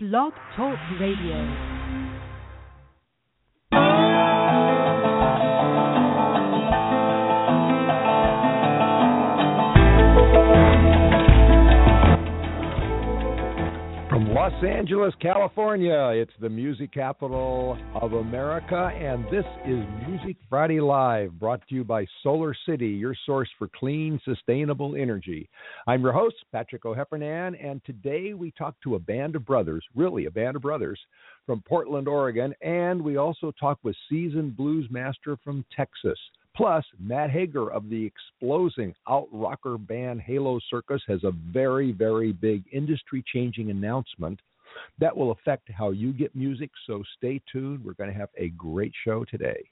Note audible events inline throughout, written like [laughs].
Blog Talk Radio. Los Angeles, California, it's the music capital of America, and this is Music Friday Live, brought to you by Solar City, your source for clean, sustainable energy. I'm your host, Patrick O'Heffernan, and today we talk to a band of brothers, really a band of brothers, from Portland, Oregon, and we also talk with seasoned blues master from Texas. Plus, Matt Hager of the exploding out rocker band Halo Circus has a very, very big industry changing announcement that will affect how you get music. So stay tuned. We're going to have a great show today.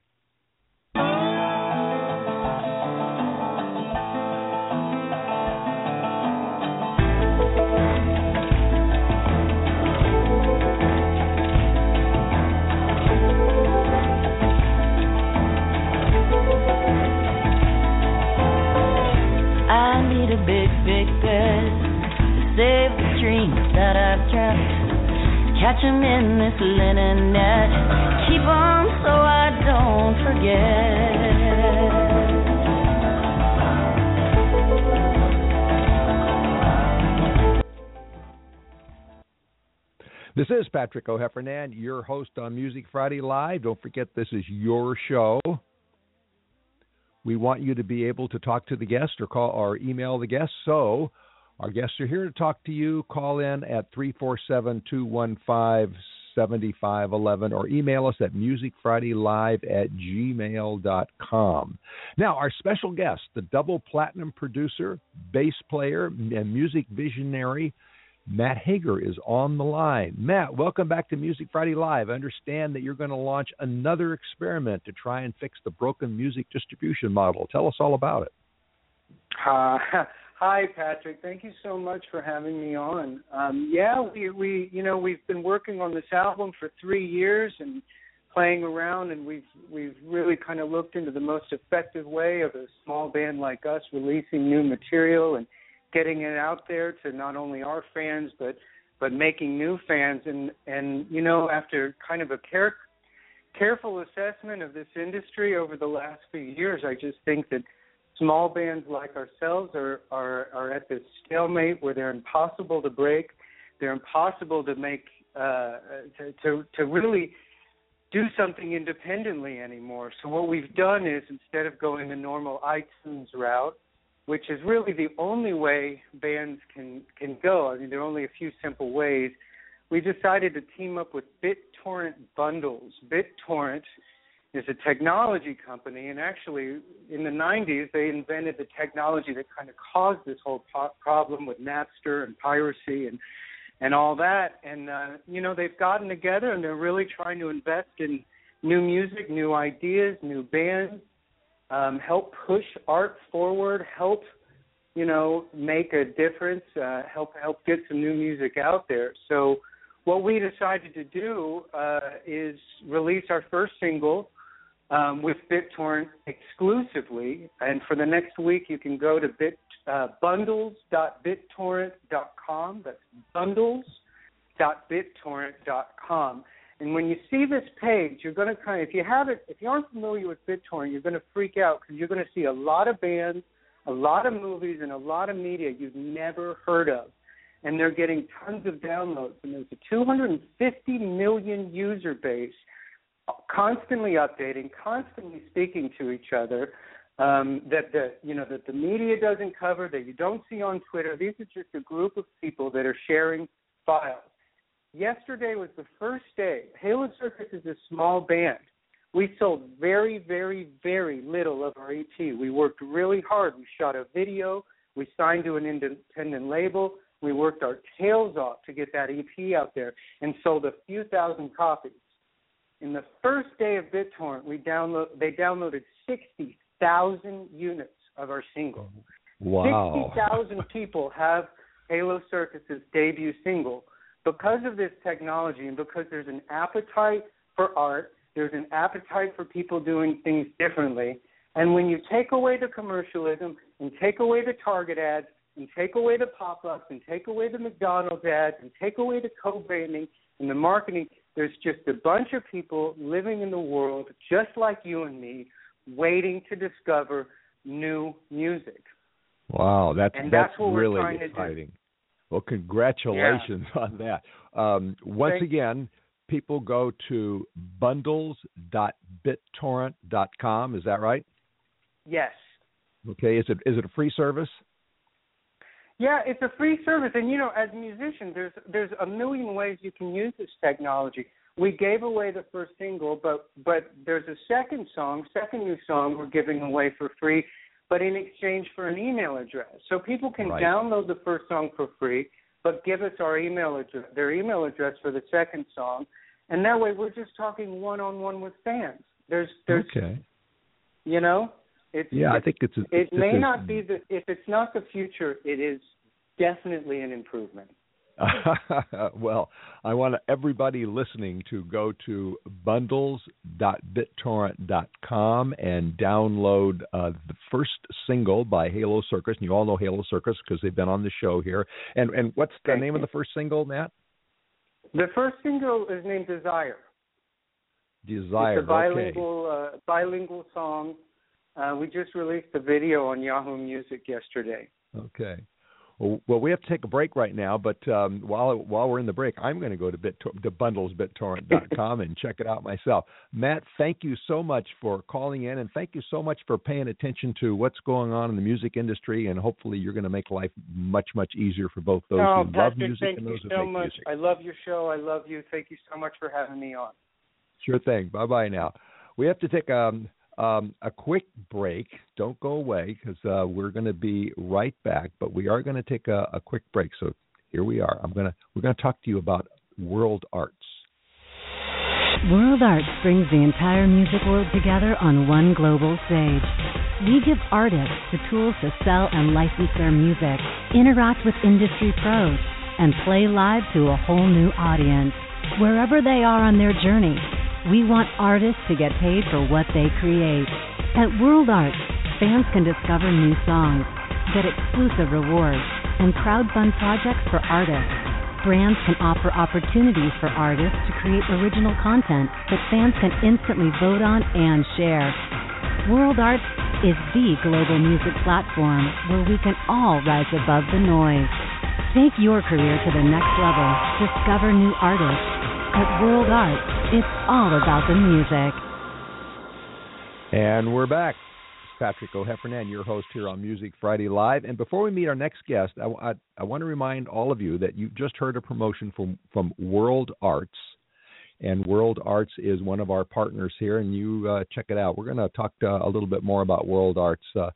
Catch in this linen net. Keep so I don't forget. This is Patrick O'Heffernan, your host on Music Friday Live. Don't forget, this is your show. We want you to be able to talk to the guest or call or email the guest. So, our guests are here to talk to you. Call in at 347 215 7511 or email us at musicfridaylive at gmail.com. Now, our special guest, the double platinum producer, bass player, and music visionary, Matt Hager is on the line. Matt, welcome back to Music Friday Live. I understand that you're going to launch another experiment to try and fix the broken music distribution model. Tell us all about it. Uh, [laughs] hi, Patrick. Thank you so much for having me on. Um, yeah, we, we, you know, we've been working on this album for three years and playing around, and we've we've really kind of looked into the most effective way of a small band like us releasing new material and getting it out there to not only our fans but but making new fans and and you know after kind of a care, careful assessment of this industry over the last few years i just think that small bands like ourselves are are are at this stalemate where they're impossible to break they're impossible to make uh to to, to really do something independently anymore so what we've done is instead of going the normal itunes route which is really the only way bands can can go. I mean, there are only a few simple ways. We decided to team up with BitTorrent Bundles. BitTorrent is a technology company, and actually, in the 90s, they invented the technology that kind of caused this whole po- problem with Napster and piracy and and all that. And uh, you know, they've gotten together and they're really trying to invest in new music, new ideas, new bands um, help push art forward, help you know make a difference, uh, help help get some new music out there. So what we decided to do uh, is release our first single um, with BitTorrent exclusively, and for the next week you can go to bit uh, bundles.bittorrent.com. That's bundles.bittorrent.com. And when you see this page, you're going to kind of, if you haven't, if you aren't familiar with BitTorrent, you're going to freak out because you're going to see a lot of bands, a lot of movies, and a lot of media you've never heard of. And they're getting tons of downloads. And there's a 250 million user base, constantly updating, constantly speaking to each other. Um, that the you know that the media doesn't cover, that you don't see on Twitter. These are just a group of people that are sharing files yesterday was the first day. Halo Circus is a small band. We sold very, very, very little of our EP. We worked really hard. We shot a video. We signed to an independent label. We worked our tails off to get that EP out there and sold a few thousand copies. In the first day of BitTorrent, we download they downloaded sixty thousand units of our single. Wow. Sixty thousand people have Halo Circus's debut single because of this technology and because there's an appetite for art, there's an appetite for people doing things differently. And when you take away the commercialism and take away the target ads, and take away the pop-ups and take away the McDonald's ads and take away the co-branding and the marketing, there's just a bunch of people living in the world just like you and me, waiting to discover new music. Wow, that's And that's, that's what we're really to do. exciting. Well, congratulations [laughs] on that. Um, once Thank- again, people go to bundles.bittorrent.com. Is that right? Yes. Okay. Is it is it a free service? Yeah, it's a free service, and you know, as musicians, there's there's a million ways you can use this technology. We gave away the first single, but but there's a second song, second new song we're giving away for free, but in exchange for an email address. So people can Right. download the first song for free, but give us our email address, their email address for the second song, and that way we're just talking one on one with fans. There's there's okay. you know, it's Yeah, I think it's. it it's may a- not be the if it's not the future, it is definitely an improvement. [laughs] well, I want everybody listening to go to bundles.bittorrent.com and download uh, the first single by Halo Circus. And you all know Halo Circus because they've been on the show here. And and what's the Thank name of the first single, Matt? The first single is named Desire. Desire. It's a bilingual uh, bilingual song. Uh, we just released the video on Yahoo Music yesterday. Okay. Well, well, we have to take a break right now, but um, while while we're in the break, I'm going to go to bit to bundlesbittorrent.com and check it out myself. Matt, thank you so much for calling in, and thank you so much for paying attention to what's going on in the music industry. And hopefully, you're going to make life much much easier for both those oh, who Patrick, love music and you those who so make much. music. I love your show. I love you. Thank you so much for having me on. Sure thing. Bye bye now. We have to take um, um, a quick break. Don't go away because uh, we're going to be right back. But we are going to take a, a quick break. So here we are. I'm gonna we're going to talk to you about world arts. World Arts brings the entire music world together on one global stage. We give artists the tools to sell and license their music, interact with industry pros, and play live to a whole new audience. Wherever they are on their journey, we want artists to get paid for what they create. At World Arts, fans can discover new songs, get exclusive rewards, and crowdfund projects for artists. Brands can offer opportunities for artists to create original content that fans can instantly vote on and share. World Arts is the global music platform where we can all rise above the noise. Take your career to the next level. Discover new artists. At World Arts, it's all about the music. And we're back. It's Patrick O'Heffernan, your host here on Music Friday Live. And before we meet our next guest, I, I, I want to remind all of you that you just heard a promotion from, from World Arts. And World Arts is one of our partners here, and you uh, check it out. We're going to talk uh, a little bit more about World Arts uh,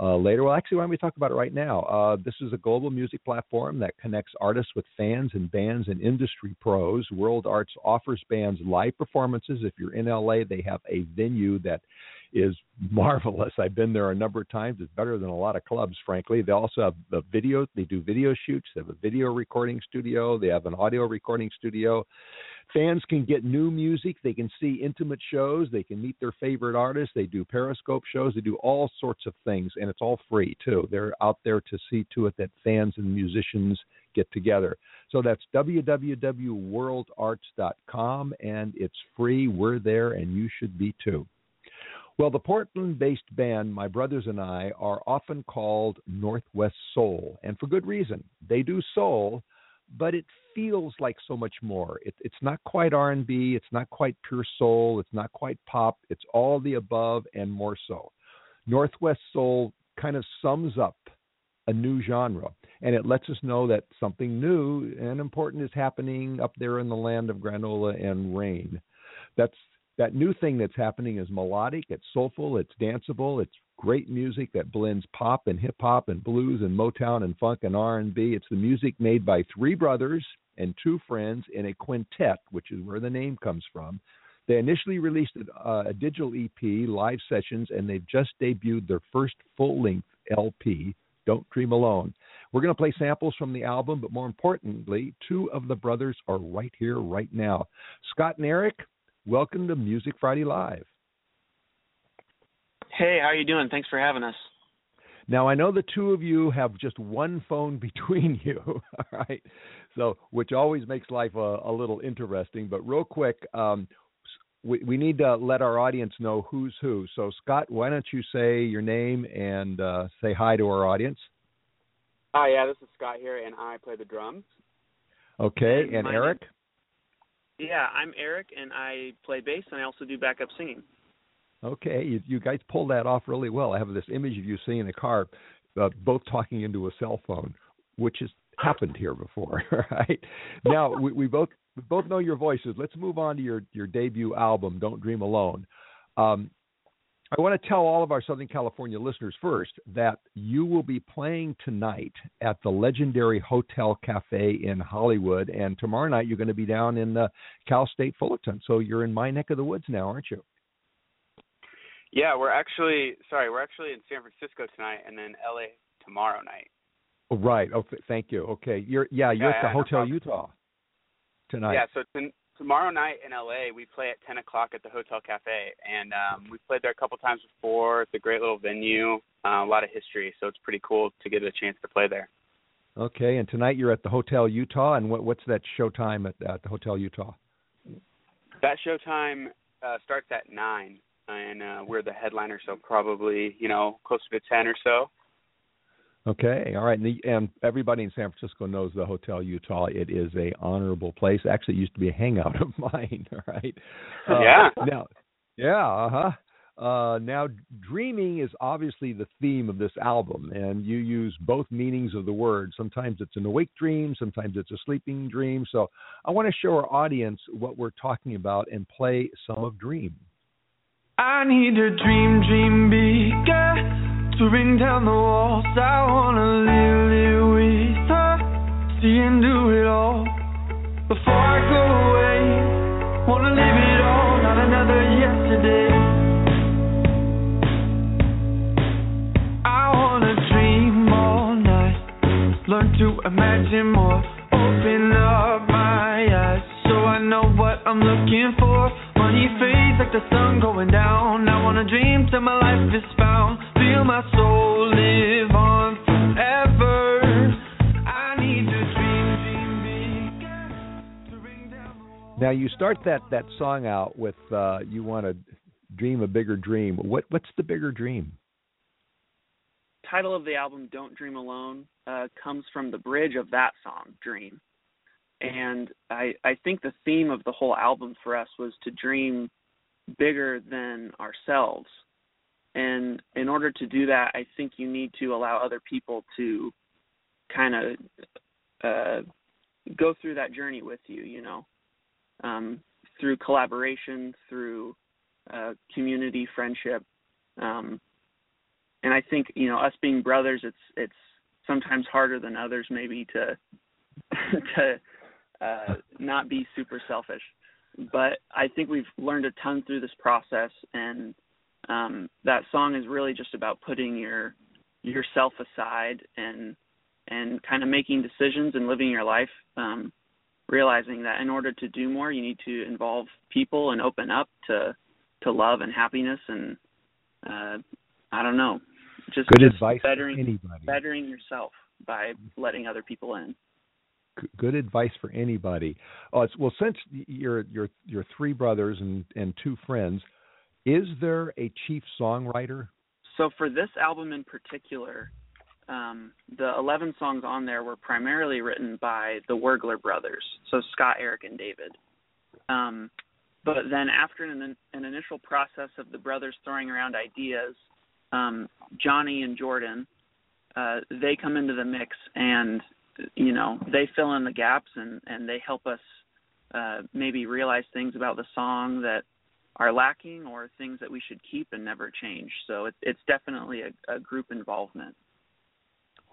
uh, later. Well, actually, why don't we talk about it right now? Uh, this is a global music platform that connects artists with fans and bands and industry pros. World Arts offers bands live performances. If you're in LA, they have a venue that is [laughs] marvelous. I've been there a number of times. It's better than a lot of clubs, frankly. They also have the video. They do video shoots. They have a video recording studio. They have an audio recording studio. Fans can get new music. They can see intimate shows. They can meet their favorite artists. They do Periscope shows. They do all sorts of things, and it's all free too. They're out there to see to it that fans and musicians get together. So that's www.worldarts.com, and it's free. We're there, and you should be too. Well, the Portland based band, my brothers and I, are often called Northwest Soul, and for good reason. They do soul, but it feels like so much more. It, it's not quite R&B, it's not quite pure soul, it's not quite pop. It's all the above and more so. Northwest Soul kind of sums up a new genre, and it lets us know that something new and important is happening up there in the land of granola and rain. That's that new thing that's happening is melodic, it's soulful, it's danceable, it's great music that blends pop and hip hop and blues and Motown and funk and R&B. It's the music made by three brothers and two friends in a quintet, which is where the name comes from. They initially released a, uh, a digital EP, live sessions, and they've just debuted their first full-length LP, Don't Dream Alone. We're going to play samples from the album, but more importantly, two of the brothers are right here, right now. Scott and Eric, welcome to Music Friday Live. Hey, how are you doing? Thanks for having us. Now I know the two of you have just one phone [laughs] between you, all right? So which always makes life a, a little interesting. But real quick, um, we, we need to let our audience know who's who. So Scott, why don't you say your name and uh, say hi to our audience? Hi, yeah, this is Scott here, and I play the drums. Okay, And and my Eric. Yeah, I'm Eric, and I play bass, and I also do backup singing. Okay, you, you guys pulled that off really well. I have this image of you sitting in a car, uh, both talking into a cell phone, which has happened here before. [laughs] Right now, we, we both we both know your voices. Let's move on to your your debut album, "Don't Dream Alone." Um, I want to tell all of our Southern California listeners first that you will be playing tonight at the legendary Hotel Cafe in Hollywood, and tomorrow night you're going to be down in uh, Cal State Fullerton. So you're in my neck of the woods now, aren't you? Yeah, we're actually sorry, we're actually in San Francisco tonight, and then LA tomorrow night. Oh, right. Oh, thank you. Okay. You're yeah. You're Yeah, at the no Hotel problem. Utah tonight. Yeah, so t- tomorrow night in LA, we play at 10 o'clock at the Hotel Cafe, and um, we've played there a couple times before. It's a great little venue, uh, a lot of history, so it's pretty cool to get a chance to play there. Okay. And tonight you're at the Hotel Utah, and what what's that show time at, at the Hotel Utah? That show time uh, starts at nine, and uh, we're the headliner, so probably you know closer to 10 or so. Okay, all right, and, the, and everybody in San Francisco knows the Hotel Utah. It is a honorable place. Actually, it used to be a hangout [laughs] of mine. All right. Uh, Yeah. Now, yeah. Uh huh. Uh, now, dreaming is obviously the theme of this album, and you use both meanings of the word. Sometimes it's an awake dream, sometimes it's a sleeping dream. So, I want to show our audience what we're talking about and play some of Dream. I need to dream, dream bigger to bring down the walls. I wanna live, live with her, see and do it all. Before I go away, wanna live it all, not another yesterday. I wanna dream all night, learn to imagine more, open up my eyes so I know what I'm looking for. Money fades like the sun going down. I wanna dream till my life is found. Feel my soul live on forever. I need to dream, dream bigger to bring down the walls. Now, you start that that song out with uh, "You Want to Dream a Bigger Dream." What what's the bigger dream? Title of the album, "Don't Dream Alone," uh, comes from the bridge of that song, "Dream." And I I think the theme of the whole album for us was to dream bigger than ourselves. And in order to do that, I think you need to allow other people to kind of uh, go through that journey with you. You know, um, through collaboration, through uh, community, friendship. Um, and I think you know us being brothers, it's it's sometimes harder than others maybe to [laughs] to uh, not be super selfish. But I think we've learned a ton through this process, and um, that song is really just about putting your yourself aside and and kind of making decisions and living your life, um, realizing that in order to do more, you need to involve people and open up to to love and happiness and uh, I don't know, just Good just advice bettering anybody. bettering yourself by letting other people in. Good advice for anybody. It's, well, since you're you're you're three brothers and and two friends, is there a chief songwriter? So for this album in particular, um, the 11 songs on there were primarily written by the Wergler brothers, so Scott, Eric, and David. Um, but then after an, an initial process of the brothers throwing around ideas, um, Johnny and Jordan, uh, they come into the mix and you know they fill in the gaps and and they help us uh, maybe realize things about the song that are lacking or things that we should keep and never change. So it, it's definitely a, a group involvement.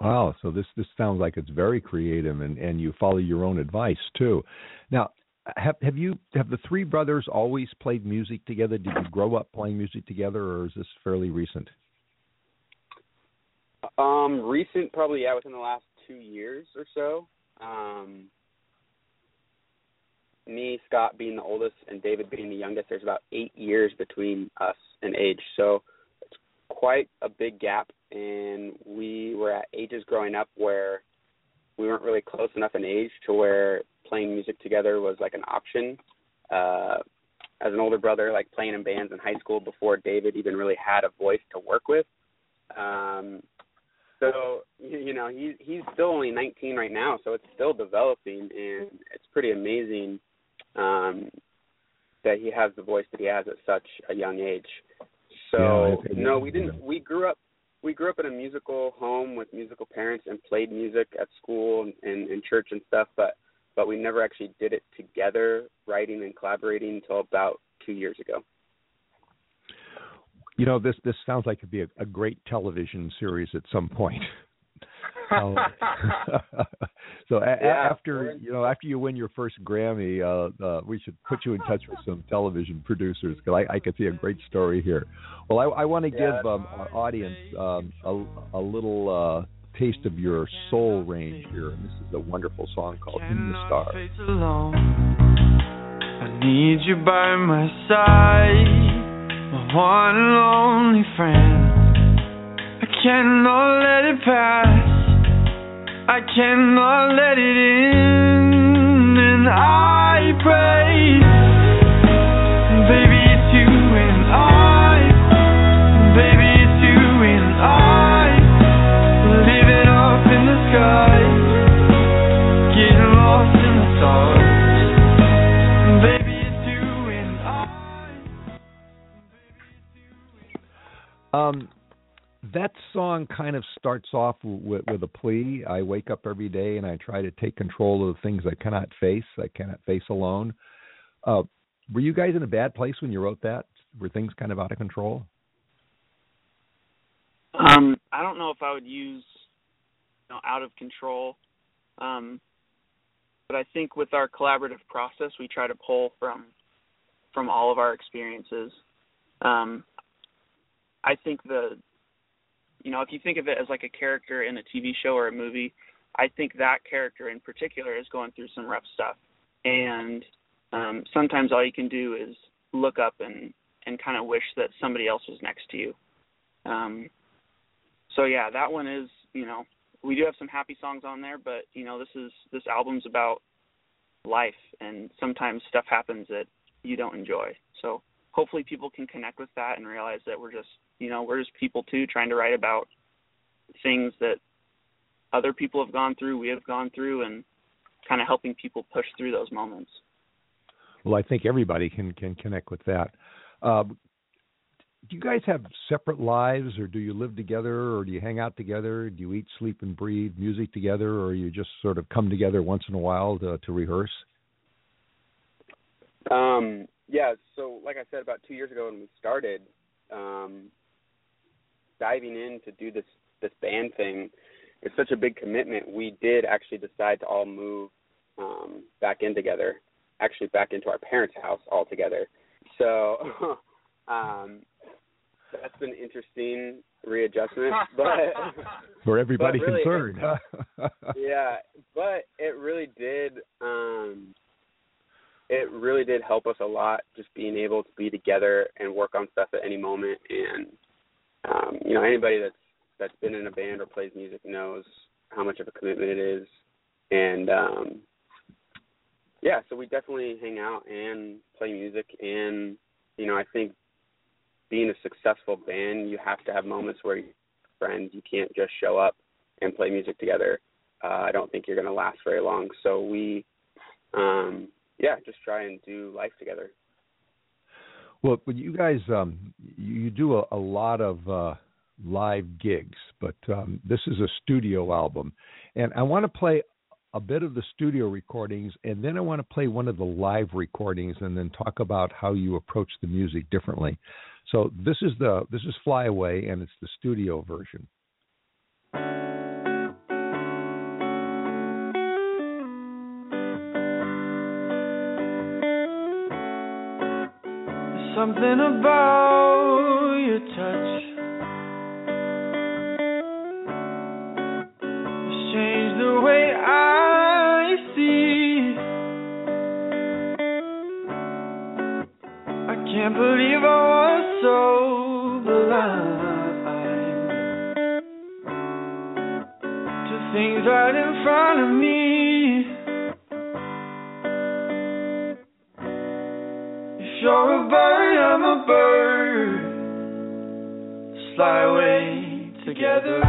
Wow, so this this sounds like it's very creative, and and you follow your own advice too. Now, have have you have the three brothers always played music together? Did you grow up playing music together, or is this fairly recent? Um, recent, probably yeah, within the last two years or so. Um, me, Scott being the oldest, and David being the youngest. There's about eight years between us in age, so it's quite a big gap, and we were at ages growing up where we weren't really close enough in age to where playing music together was like an option. Uh, as an older brother, like playing in bands in high school before David even really had a voice to work with. Um, so you know he's he's still only 19 right now, so it's still developing, and it's pretty amazing um, that he has the voice that he has at such a young age. So Yeah, no, we didn't. We grew up we grew up in a musical home with musical parents and played music at school and, and, and church and stuff, but but we never actually did it together, writing and collaborating until about two years ago. You know, this this sounds like it'd be a, a great television series at some point. [laughs] Um, [laughs] so a- a- Yeah. after you know after you win your first Grammy, uh, uh, we should put you in [laughs] touch with some television producers because I, I could see a great story here. Well, I, I want to Yeah. give um, our audience um, a, a little uh, taste of your soul range here, and this is a wonderful song called "In the Stars." I need you by my side, my one only friend. I cannot let it pass. I cannot let it in, and I pray, baby, it's you and I, baby, Um, that song kind of starts off with, with a plea. I wake up every day and I try to take control of the things I cannot face. I cannot face alone. Uh, were you guys in a bad place when you wrote that? Were things kind of out of control? Um, I don't know if I would use you know, out of control. Um, but I think with our collaborative process, we try to pull from from all of our experiences. Um, I think the, you know, if you think of it as like a character in a TV show or a movie, I think that character in particular is going through some rough stuff, and um, sometimes all you can do is look up and and kind of wish that somebody else was next to you. Um, so yeah, that one is you know we do have some happy songs on there, but you know this is this album's about life, and sometimes stuff happens that you don't enjoy. So hopefully people can connect with that and realize that we're just you know we're just people too trying to write about things that other people have gone through, we have gone through, and kind of helping people push through those moments. Well, I think everybody can can connect with that. Uh, do you guys have separate lives, or do you live together, or do you hang out together? Do you eat, sleep, and breathe music together, or you just sort of come together once in a while to, to rehearse? Um, yeah, so like I said, about two years ago when we started, um, diving in to do this this band thing is such a big commitment. We did actually decide to all move um, back in together, actually back into our parents' house all together. So [laughs] um, that's been interesting readjustment, [laughs] but [laughs] For everybody But really- concerned. yeah, but it really did um it really did help us a lot just being able to be together and work on stuff at any moment and um you know anybody that's that's been in a band or plays music knows how much of a commitment it is and um yeah so we definitely hang out and play music and you know i think being a successful band you have to have moments where you're friends you can't just show up and play music together uh, I don't think you're going to last very long. So we, um, yeah, just try and do life together. Well, but you guys, um, you, do a, a lot of uh, live gigs, but um, this is a studio album, and I want to play a bit of the studio recordings, and then I want to play one of the live recordings, and then talk about how you approach the music differently. So this is the this is Fly Away, and it's the studio version. something about your touch. has changed the way I see. I can't believe I was so blind to things right in front of me. you're a bird. Fly away together.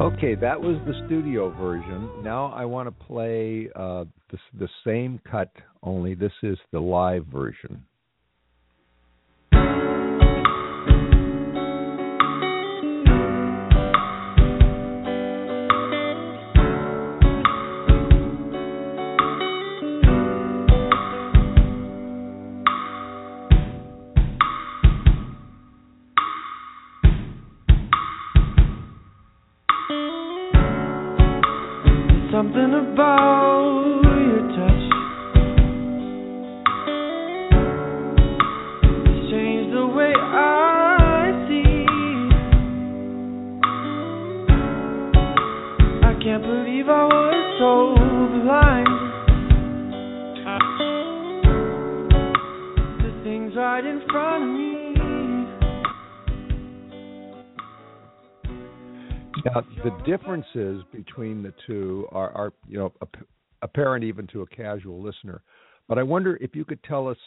Okay, that was the studio version. Now I want to play uh, the, the same cut, only this is the live version. Something about differences between the two are, are you know, ap- apparent even to a casual listener. But I wonder if you could tell us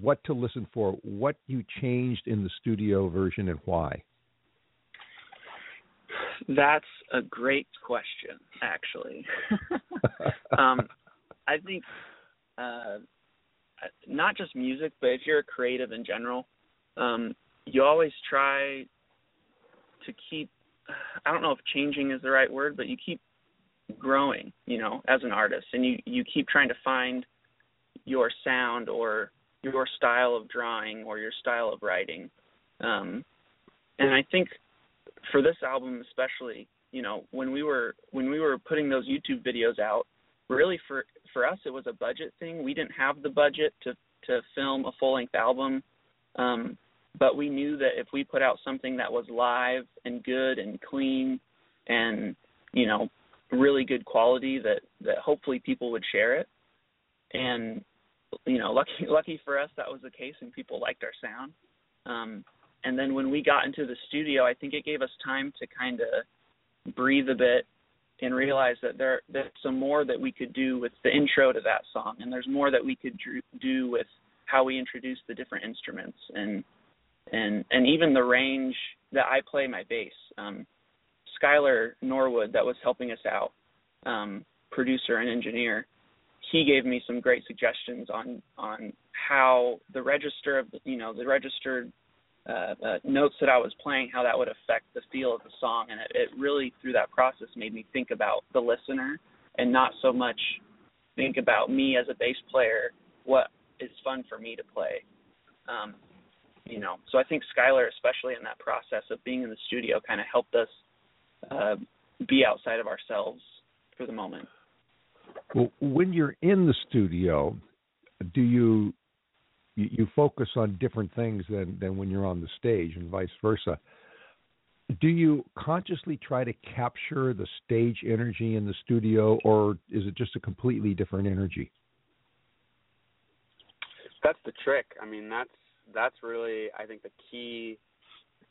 what to listen for, what you changed in the studio version, and why. That's a great question, actually. [laughs] um, I think uh, not just music, but if you're a creative in general, um, you always try to keep. I don't know if changing is the right word, but you keep growing, you know, as an artist, and you you keep trying to find your sound or your style of drawing or your style of writing. Um, and I think for this album especially, you know, when we were when we were putting those YouTube videos out, really for for us it was a budget thing. We didn't have the budget to to film a full length album. Um, but we knew that if we put out something that was live and good and clean and, you know, really good quality that that hopefully people would share it. And you know, [laughs] lucky lucky for us that was the case and people liked our sound. Um and then when we got into the studio, I think it gave us time to kind of breathe a bit and realize that there there's some more that we could do with the intro to that song, and there's more that we could do with how we introduce the different instruments and and and even the range that I play my bass. Um, Skylar Norwood, that was helping us out, um, producer and engineer, he gave me some great suggestions on on how the register of you know the registered uh, uh, notes that I was playing, how that would affect the feel of the song, and it, it really through that process made me think about the listener and not so much think about me as a bass player, what is fun for me to play. Um, you know, so I think Skylar, especially in that process of being in the studio, kind of helped us uh, be outside of ourselves for the moment. Well, when you're in the studio, do you you, you focus on different things than than when you're on the stage, and vice versa? Do you consciously try to capture the stage energy in the studio, or is it just a completely different energy? That's the trick. I mean, that's that's really I think the key.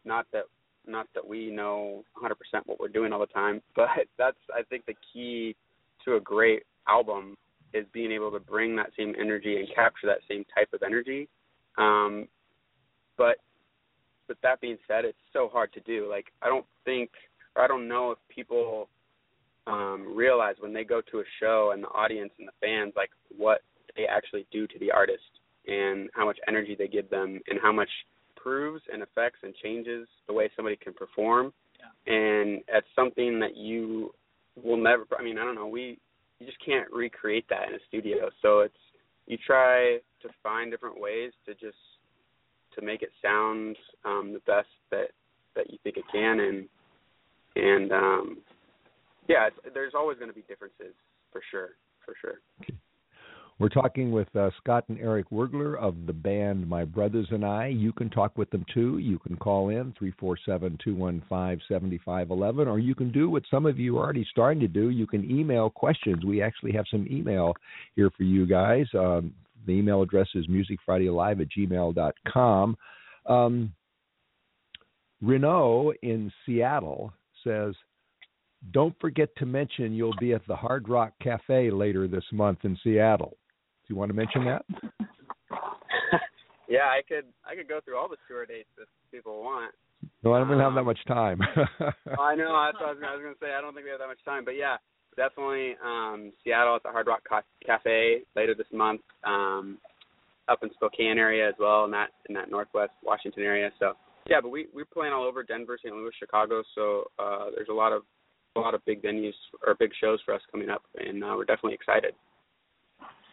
Not that not that we know 100% what we're doing all the time, [laughs] but that's I think the key to a great album is being able to bring that same energy and capture that same type of energy. Um, but with that being said, it's so hard to do. Like I don't think, or I don't know if people um, realize when they go to a show and the audience and the fans, like what they actually do to the artist and how much energy they give them and how much proves and affects and changes the way somebody can perform. Yeah. And it's something that you will never. I mean, I don't know. We you just can't recreate that in a studio. So it's you try to find different ways to just to make it sound um, the best that that you think it can, and and um, yeah, it's, there's always going to be differences for sure, for sure. We're talking with uh, Scott and Eric Wergler of the band My Brothers and I. You can talk with them too. You can call in 347 215 7511, or you can do what some of you are already starting to do. You can email questions. We actually have some email here for you guys. Um, the email address is musicfridaylive at gmail.com. Um, Renault in Seattle says, "Don't forget to mention you'll be at the Hard Rock Cafe later this month in Seattle." You want to mention that? [laughs] yeah, I could I could go through all the tour dates if people want. No, I don't really have that much time. [laughs] I know. I was, I was going to say. I don't think we have that much time, but yeah, definitely um, Seattle at the Hard Rock Cafe later this month. Um, up in Spokane area as well, in that in that Northwest Washington area. So yeah, but we we're playing all over Denver, St. Louis, Chicago. So uh, there's a lot of a lot of big venues or big shows for us coming up, and uh, we're definitely excited.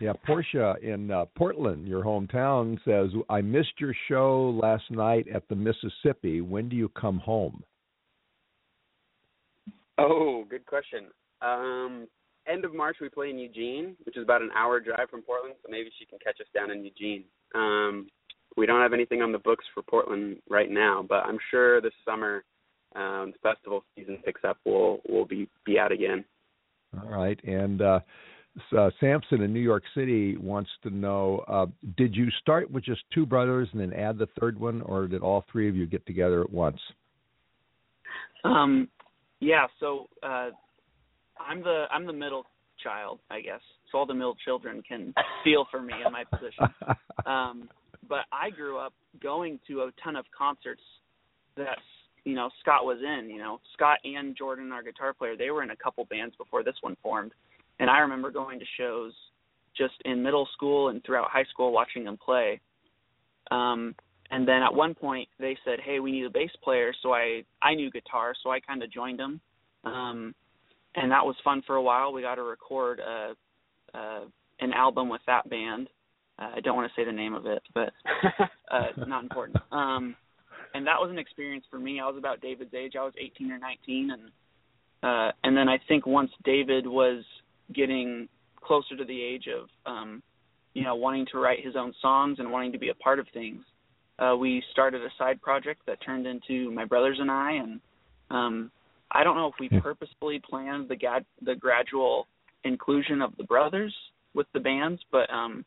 Yeah, Portia in uh, Portland, your hometown, says, I missed your show last night at the Mississippi. When do you come home? Oh, good question. Um, end of March, we play in Eugene, which is about an hour drive from Portland, so maybe she can catch us down in Eugene. Um, we don't have anything on the books for Portland right now, but I'm sure this summer, um, the festival season picks up, we'll we'll be be out again. All right, and uh, uh, Samson in New York City wants to know: uh, Did you start with just two brothers and then add the third one, or did all three of you get together at once? Um, yeah. So uh, I'm the I'm the middle child, I guess. So all the middle children can feel for me in my position. [laughs] Um, but I grew up going to a ton of concerts that you know Scott was in. You know Scott and Jordan, our guitar player, they were in a couple bands before this one formed and I remember going to shows just in middle school and throughout high school watching them play. Um, and then at one point they said, "Hey, we need a bass player." So I I knew guitar, so I kind of joined them, um, and that was fun for a while. We got to record a, a an album with that band. Uh, I don't want to say the name of it, but [laughs] uh, it's not important. Um, and that was an experience for me. I was about David's age. I was 18 or 19, and uh, and then I think once David was getting closer to the age of um you know wanting to write his own songs and wanting to be a part of things uh we started a side project that turned into my brothers and I and um I don't know if we purposefully planned the gad- the gradual inclusion of the brothers with the bands but um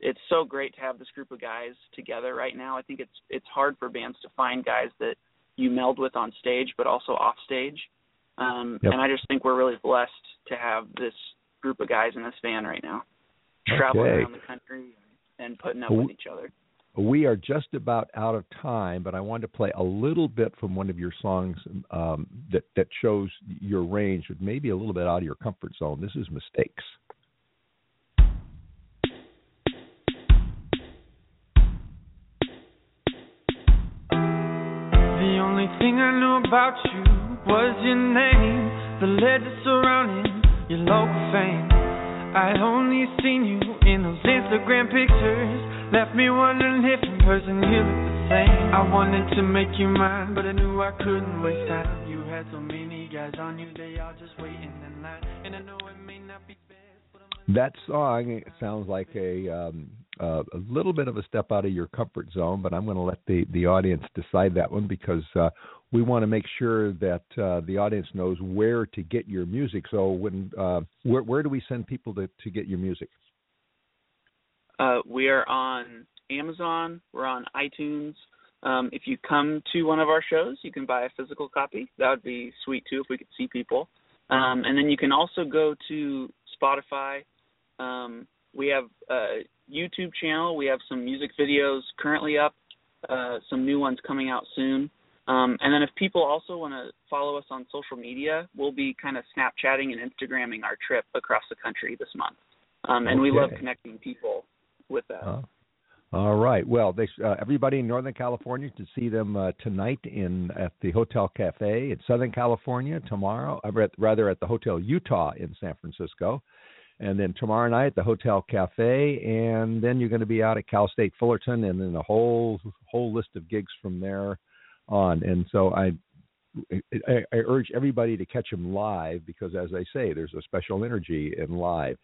it's so great to have this group of guys together right now. I think it's it's hard for bands to find guys that you meld with on stage but also off stage. Um, yep. And I just think we're really blessed to have this group of guys in this van right now, traveling okay. around the country and putting up with each other. We are just about out of time, but I wanted to play a little bit from one of your songs um, that that shows your range, but maybe a little bit out of your comfort zone. This is "Mistakes." The only thing I knew about you was your name, the legend surrounding your local fame. I'd only seen you in those Instagram pictures, left me wondering if in person you look the same. I wanted to make you mine, but I knew I couldn't waste time. You had so many guys on you, they all just waiting in line, and I know it may not be that song sounds like a um, uh, a little bit of a step out of your comfort zone, but I'm going to let the the audience decide that one because uh, we want to make sure that uh, the audience knows where to get your music. So, when uh, where where do we send people to to get your music? Uh, we are on Amazon. We're on iTunes. Um, if you come to one of our shows, you can buy a physical copy. That would be sweet too if we could see people. Um, and then you can also go to Spotify. Um, we have a YouTube channel. We have some music videos currently up. Uh, some new ones coming out soon. Um, and then if people also want to follow us on social media, we'll be kind of Snapchatting and Instagramming our trip across the country this month. Um, and okay. we love connecting people with that. Uh, all right. Well, they, uh, everybody in Northern California to see them uh, tonight in at the Hotel Cafe in Southern California. Tomorrow, uh, rather at the Hotel Utah in San Francisco, and then tomorrow night at the Hotel Cafe, and then you're going to be out at Cal State Fullerton, and then a whole whole list of gigs from there on. And so I, I, I urge everybody to catch him live because, as I say, there's a special energy in live.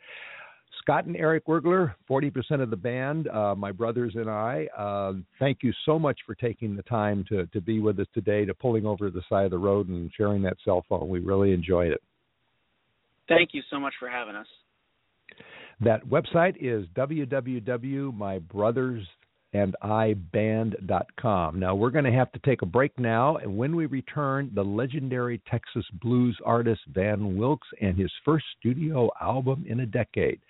Scott and Eric Wergler, 40% of the band, uh, my brothers and I, uh, thank you so much for taking the time to, to be with us today, to pulling over to the side of the road and sharing that cell phone. We really enjoyed it. Thank you so much for having us. That website is www.mybrothers, and iband.com. Now, we're going to have to take a break now, and when we return, the legendary Texas blues artist Van Wilks and his first studio album in a decade.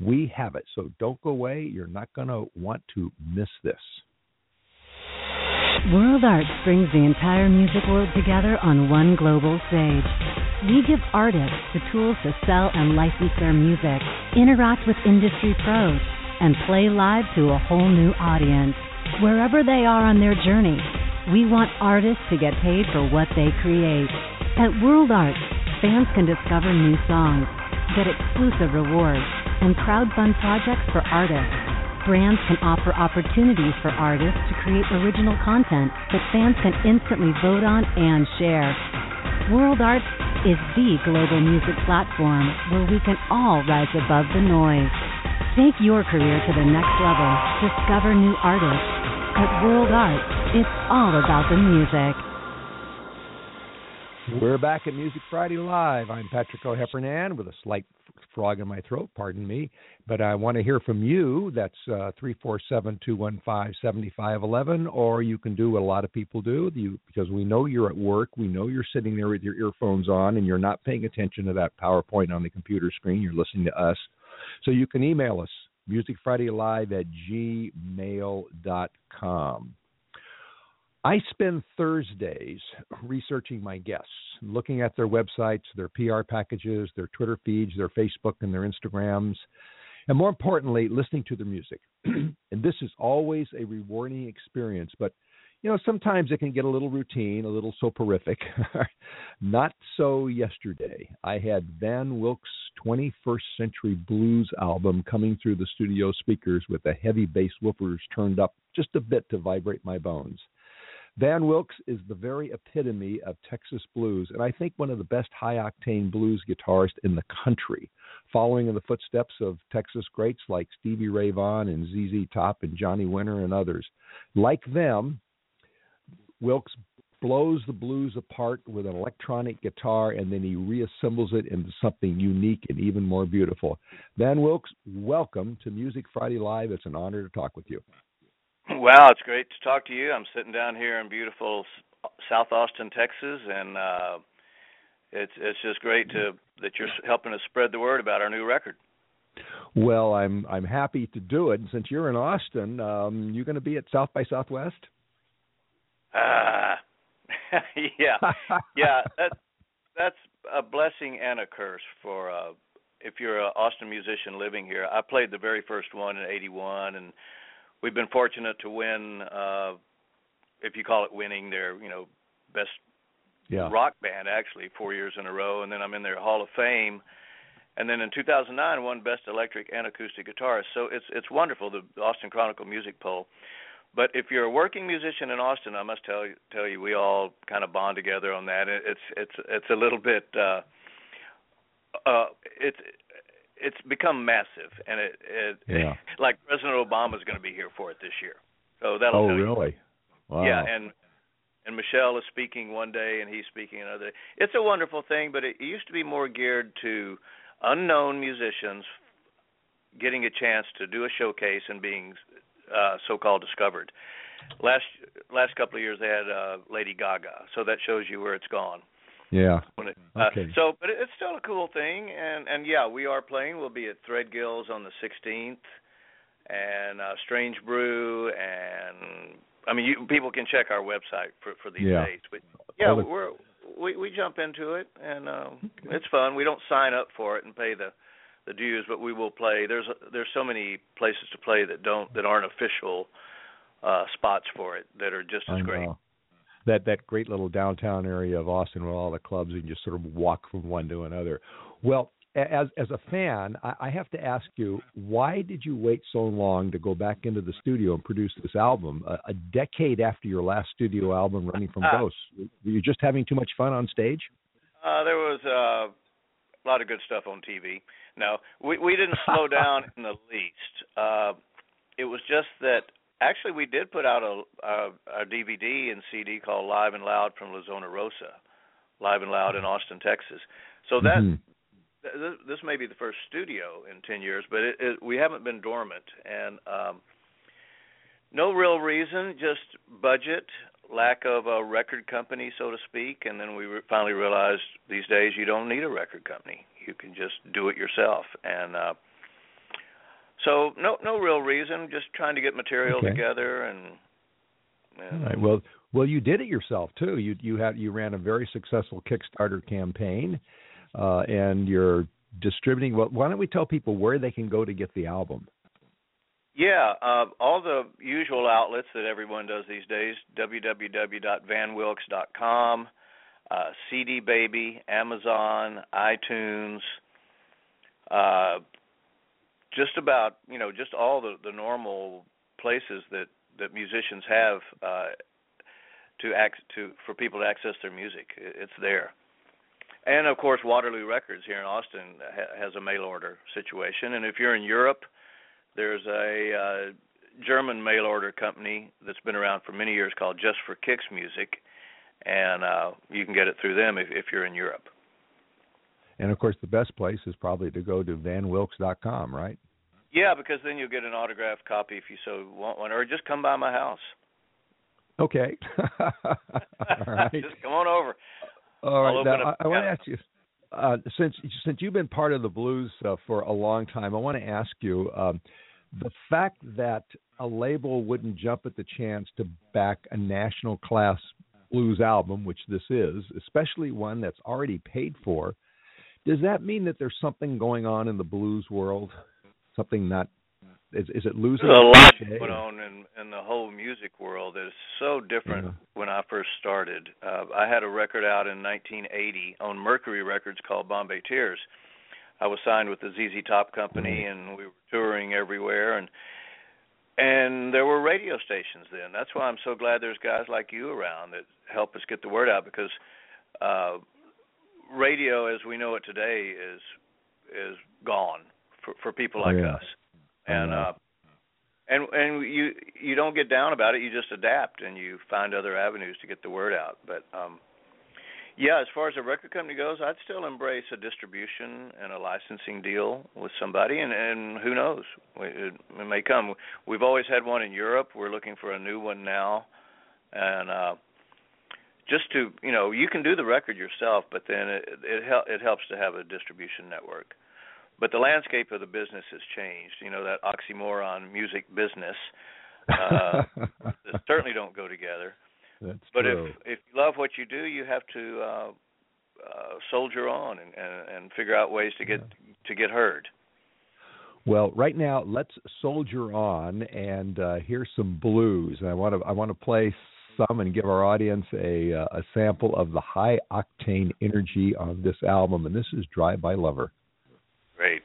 We have it, so don't go away. You're not going to want to miss this. World Arts brings the entire music world together on one global stage. We give artists the tools to sell and license their music, interact with industry pros, and play live to a whole new audience. Wherever they are on their journey, we want artists to get paid for what they create. At World Arts, fans can discover new songs, get exclusive rewards, and crowdfund projects for artists. Brands can offer opportunities for artists to create original content that fans can instantly vote on and share. World Arts is the global music platform where we can all rise above the noise. Take your career to the next level. Discover new artists. At World Arts, it's all about the music. We're back at Music Friday Live. I'm Patrick O'Heffernan with a slight frog in my throat, pardon me. But I want to hear from you. That's uh, 347 215 7511. Or you can do what a lot of people do you, because we know you're at work. We know you're sitting there with your earphones on and you're not paying attention to that PowerPoint on the computer screen. You're listening to us. So you can email us, musicfridaylive at gmail.com. I spend Thursdays researching my guests, looking at their websites, their PR packages, their Twitter feeds, their Facebook and their Instagrams, and more importantly, listening to their music. [clears throat] and this is always a rewarding experience, but you know, sometimes it can get a little routine, a little soporific. [laughs] Not so yesterday. I had Van Wilks' 21st Century Blues album coming through the studio speakers with the heavy bass woofers turned up just a bit to vibrate my bones. Van Wilks is the very epitome of Texas blues, and I think one of the best high octane blues guitarists in the country, following in the footsteps of Texas greats like Stevie Ray Vaughan and ZZ Top and Johnny Winter and others. Like them, Wilks blows the blues apart with an electronic guitar and then he reassembles it into something unique and even more beautiful. Van Wilks, welcome to Music Friday Live. It's an honor to talk with you. Well, it's great to talk to you. I'm sitting down here in beautiful South Austin, Texas, and uh, it's it's just great to that you're helping us spread the word about our new record. Well, I'm I'm happy to do it. And since you're in Austin, um, you going to be at South by Southwest? Uh, [laughs] yeah, yeah. That that's a blessing and a curse for uh, if you're an Austin musician living here. I played the very first one in '81, and we've been fortunate to win uh if you call it winning their you know best yeah. rock band actually four years in a row and then i'm in their hall of fame and then in 2009 won best electric and acoustic guitarist so it's it's wonderful the austin chronicle music poll but if you're a working musician in austin i must tell you tell you we all kind of bond together on that it's it's it's a little bit uh uh it's it's become massive, and it, it, yeah. [laughs] like President Obama is going to be here for it this year. So that'll. Oh, really? Wow. Yeah, and and Michelle is speaking one day, and he's speaking another. Day. It's a wonderful thing, but it used to be more geared to unknown musicians getting a chance to do a showcase and being uh, so-called discovered. Last last couple of years, they had uh, Lady Gaga, so that shows you where it's gone. Yeah. It, uh, okay. So, but it's still a cool thing, and and yeah, we are playing. We'll be at Threadgill's on the 16th, and uh, Strange Brew, and I mean, you, people can check our website for for these yeah. dates. But yeah, we're we we jump into it, and uh, it's fun. We don't sign up for it and pay the the dues, but we will play. There's there's so many places to play that don't that aren't official uh spots for it that are just as great. That that great little downtown area of Austin with all the clubs and just sort of walk from one to another. Well, as as a fan, I, I have to ask you, why did you wait so long to go back into the studio and produce this album a, a decade after your last studio album, Running from Uh, Ghosts? Were you just having too much fun on stage? Uh, there was uh, a lot of good stuff on TV. No, we we didn't slow [laughs] down in the least. Uh, it was just that actually we did put out a, a, a DVD and CD called Live and Loud from La Zona Rosa, Live and Loud in Austin, Texas. So that Mhm. th- this may be the first studio in 10 years, but it, it, we haven't been dormant. And um, No real reason, just budget, lack of a record company, so to speak, and then we re- finally realized these days you don't need a record company. You can just do it yourself, and uh, so no no real reason, just trying to get material Okay. together and. and All right. Well, well, you did it yourself too. You you had you ran a very successful Kickstarter campaign, uh, and you're distributing. Well, why don't we tell people where they can go to get the album? Yeah, uh, all the usual outlets that everyone does these days: www.vanwilks.com, uh, CD Baby, Amazon, iTunes, uh, just about you know just all the the normal places that that musicians have uh, to ac- to for people to access their music. It's there. And of course, Waterloo Records here in Austin ha- has a mail order situation. And if you're in Europe, there's a uh, German mail order company that's been around for many years called Just for Kicks Music, and uh, you can get it through them if, if you're in Europe. And of course, the best place is probably to go to vanwilks.com, right? Yeah, because then you'll get an autographed copy if you so want one, or just come by my house. Okay. [laughs] All right. [laughs] just come on over. All right. Now, I, I want to ask you, uh, since since you've been part of the blues uh, for a long time, I want to ask you um, the fact that a label wouldn't jump at the chance to back a national class blues album, which this is, especially one that's already paid for. Does that mean that there's something going on in the blues world? Something not is is it losing? There's a lot cachet? going on in in the whole music world that is so different Yeah. when I first started. Uh, I had a record out in 1980 on Mercury Records called Bombay Tears. I was signed with the ZZ Top Company, and we were touring everywhere, and and there were radio stations then. That's why I'm so glad there's guys like you around that help us get the word out because uh, radio, as we know it today, is is gone for for people like Yeah. us and uh and and you you don't get down about it you just adapt and you find other avenues to get the word out. But um yeah as far as a record company goes i'd still embrace a distribution and a licensing deal with somebody and and who knows? It, it may come. We've always had one in europe. We're looking for a new one now. And uh just to you know you can do the record yourself but then it it, hel- it helps to have a distribution network but the landscape of the business has changed. You know that oxymoron, music business, uh, [laughs] certainly don't go together. That's But true. if if you love what you do, you have to uh, uh, soldier on and, and and figure out ways to get to get heard. Well, right now, let's soldier on and uh, hear some blues. And I want to I want to play some and give our audience a uh, a sample of the high octane energy on this album. And this is Drive By Lover. Great.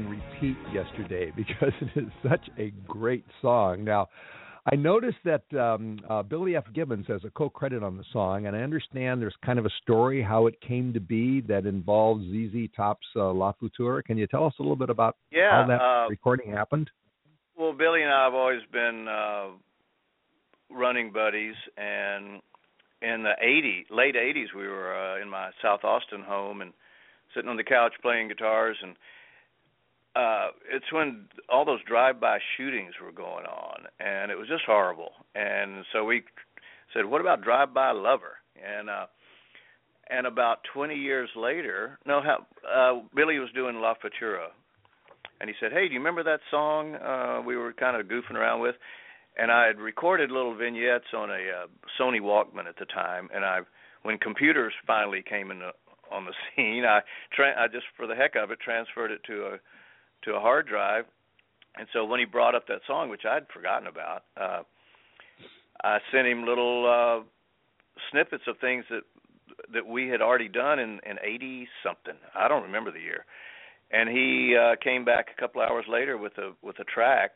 On repeat yesterday [laughs] because it is such a great song. Now, I noticed that um, uh, Billy F. Gibbons has a co-credit on the song, and I understand there's kind of a story how it came to be that involves ZZ Top's uh, La Futura. Can you tell us a little bit about Yeah. how that uh, recording happened? Well, Billy and I have always been uh, running buddies, and in the '80s, late '80s, we were uh, in my South Austin home and sitting on the couch playing guitars, and uh, it's when all those drive-by shootings were going on, and it was just horrible. And so we said, "What about Drive-By Lover?" And uh, and about 20 years later, no, how, uh, Billy was doing La Futura, and he said, "Hey, do you remember that song uh, we were kind of goofing around with?" And I had recorded little vignettes on a uh, Sony Walkman at the time, and I, when computers finally came in the, on the [laughs] scene, I, tra- I just for the heck of it transferred it to a to a hard drive, And so when he brought up that song, which I'd forgotten about, uh, I sent him little uh, snippets of things that that we had already done in in 80 something. I don't remember the year. And he uh came back a couple hours later with a with a track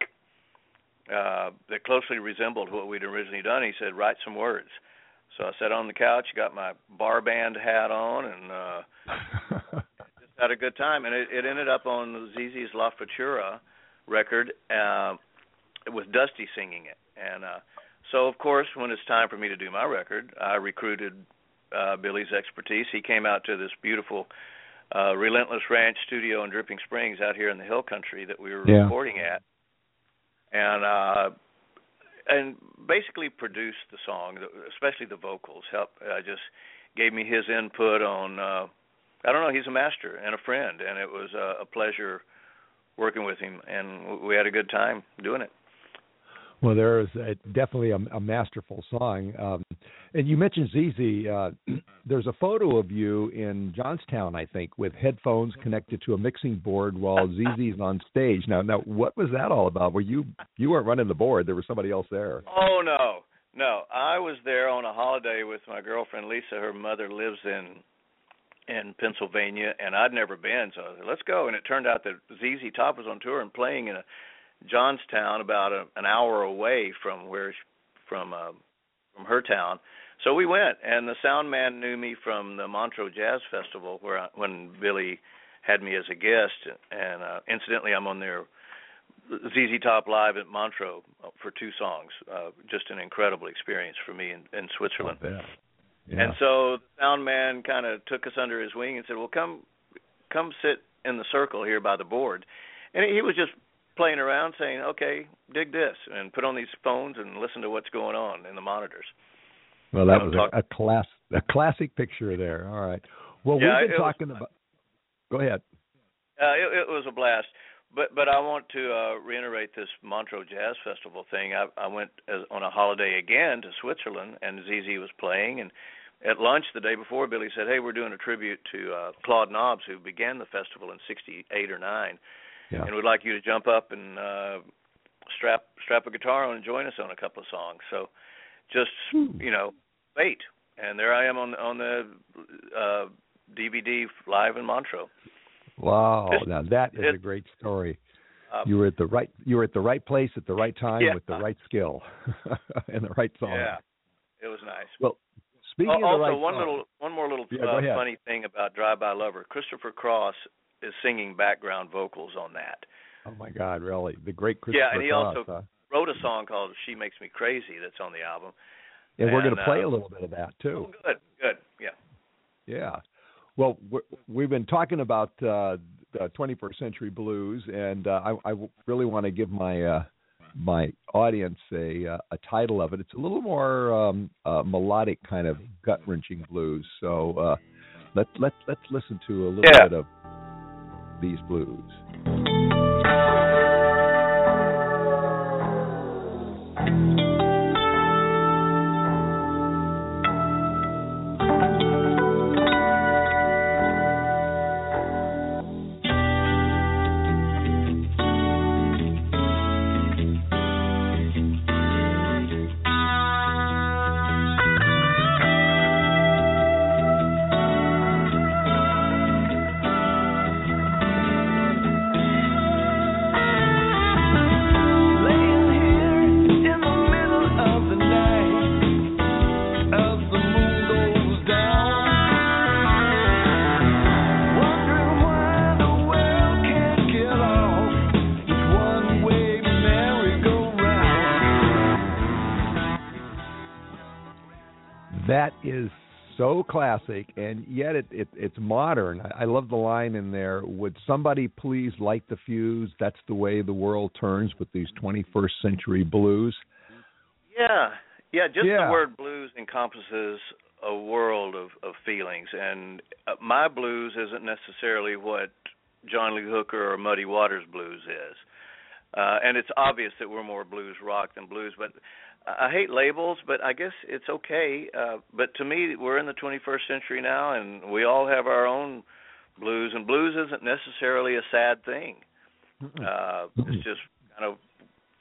uh that closely resembled what we'd originally done. He said, "Write some words." So I sat on the couch, got my bar band hat on and uh [laughs] had a good time and it, it ended up on ZZ's La Futura record uh with Dusty singing it. And uh so of course when it's time for me to do my record, I recruited uh, Billy's expertise. He came out to this beautiful uh, Relentless Ranch studio in Dripping Springs out here in the Hill Country that we were Yeah. recording at, and uh, and basically produced the song, especially the vocals. Help, uh, just gave me his input on. Uh, I don't know. He's a master and a friend, and it was uh, a pleasure working with him, and we had a good time doing it. Well, there is a, definitely a, a masterful song. Um, and you mentioned ZZ. Uh, [clears throat] there's a photo of you in Johnstown, I think, with headphones connected to a mixing board while ZZ's [laughs] on stage. Now, now, what was that all about? Were you you weren't running the board? There was somebody else there. Oh no, no. I was there on a holiday with my girlfriend Lisa. Her mother lives in in Pennsylvania, and I'd never been, so I said, let's go. And it turned out that ZZ Top was on tour and playing in a Johnstown, about a, an hour away from where from uh, from her town. So we went, and the sound man knew me from the Montreux Jazz Festival, where I, when Billy had me as a guest, and uh, incidentally, I'm on their ZZ Top live at Montreux for two songs. Uh, just an incredible experience for me in, in Switzerland. Yeah. And so the sound man kind of took us under his wing and said, "Well, come, come sit in the circle here by the board." And he was just playing around, saying, "Okay, dig this," and put on these phones and listen to what's going on in the monitors. Well, that was talk- a, a class a classic picture there. All right. Well, Yeah, we've been it was talking about. Go ahead. Uh, it, it was a blast. But but I want to uh, reiterate this Montreux Jazz Festival thing. I, I went as, on a holiday again to Switzerland, and ZZ was playing. And at lunch the day before, Billy said, "Hey, we're doing a tribute to uh, Claude Nobs, who began the festival in '68 or '9, Yeah. and we'd like you to jump up and uh, strap strap a guitar on and join us on a couple of songs." So just you know, wait, and there I am on on the uh, DVD live in Montreux. Wow. Now that is a great story. Uh, You were at the right you were at the right place at the right time Yeah. with the right skill [laughs] and the right song. Yeah, it was nice. Well, speaking Al- of the also, right one song- little, one more little Yeah, uh, funny thing about Drive By Lover. Christopher Cross is singing background vocals on that. Oh my God, really? The great Christopher Cross. yeah, and he Cross, also huh? wrote a song called "She Makes Me Crazy" that's on the album. And we're going to play uh, a little bit of that too. Oh, good, good, yeah. Yeah. Well, we've been talking about uh, the 21st century blues, and uh, I, I really want to give my uh, my audience a uh, a title of it. It's a little more um, uh, melodic, kind of gut wrenching blues. So uh, let let let's listen to a little Yeah. bit of these blues. Classic, and yet it, it it's modern. I, I love the line in there. Would somebody please light the fuse? That's the way the world turns with these 21st century blues. Yeah, yeah. Just Yeah. the word blues encompasses a world of of feelings, and uh, my blues isn't necessarily what John Lee Hooker or Muddy Waters blues is. Uh, and it's obvious that we're more blues rock than blues, but I hate labels, but I guess it's okay. Uh, but to me, we're in the 21st century now, and we all have our own blues, and blues isn't necessarily a sad thing. Uh, it's just kind of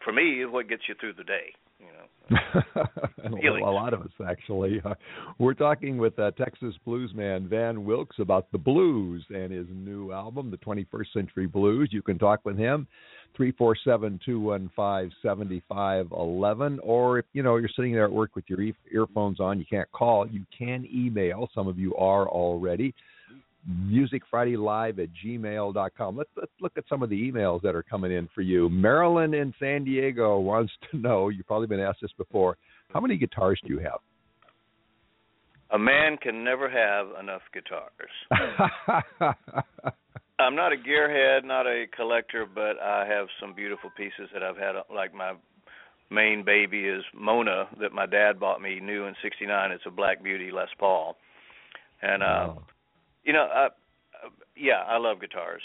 for me what gets you through the day. You know. [laughs] a lot of us actually. Uh, [laughs] we're talking with uh, Texas bluesman Van Wilks about the blues and his new album, The 21st Century Blues. You can talk with him three four seven two one five seventy five eleven. Or if you know you're sitting there at work with your e- earphones on, you can't call. You can email. Some of you are already. MusicFridayLive at gmail.com. Let's, let's look at some of the emails that are coming in for you. Marilyn in San Diego wants to know you've probably been asked this before how many guitars do you have? A man can never have enough guitars. [laughs] I'm not a gearhead, not a collector, but I have some beautiful pieces that I've had. Like my main baby is Mona that my dad bought me new in '69. It's a Black Beauty Les Paul, and uh, Wow. you know, uh, uh, yeah, I love guitars.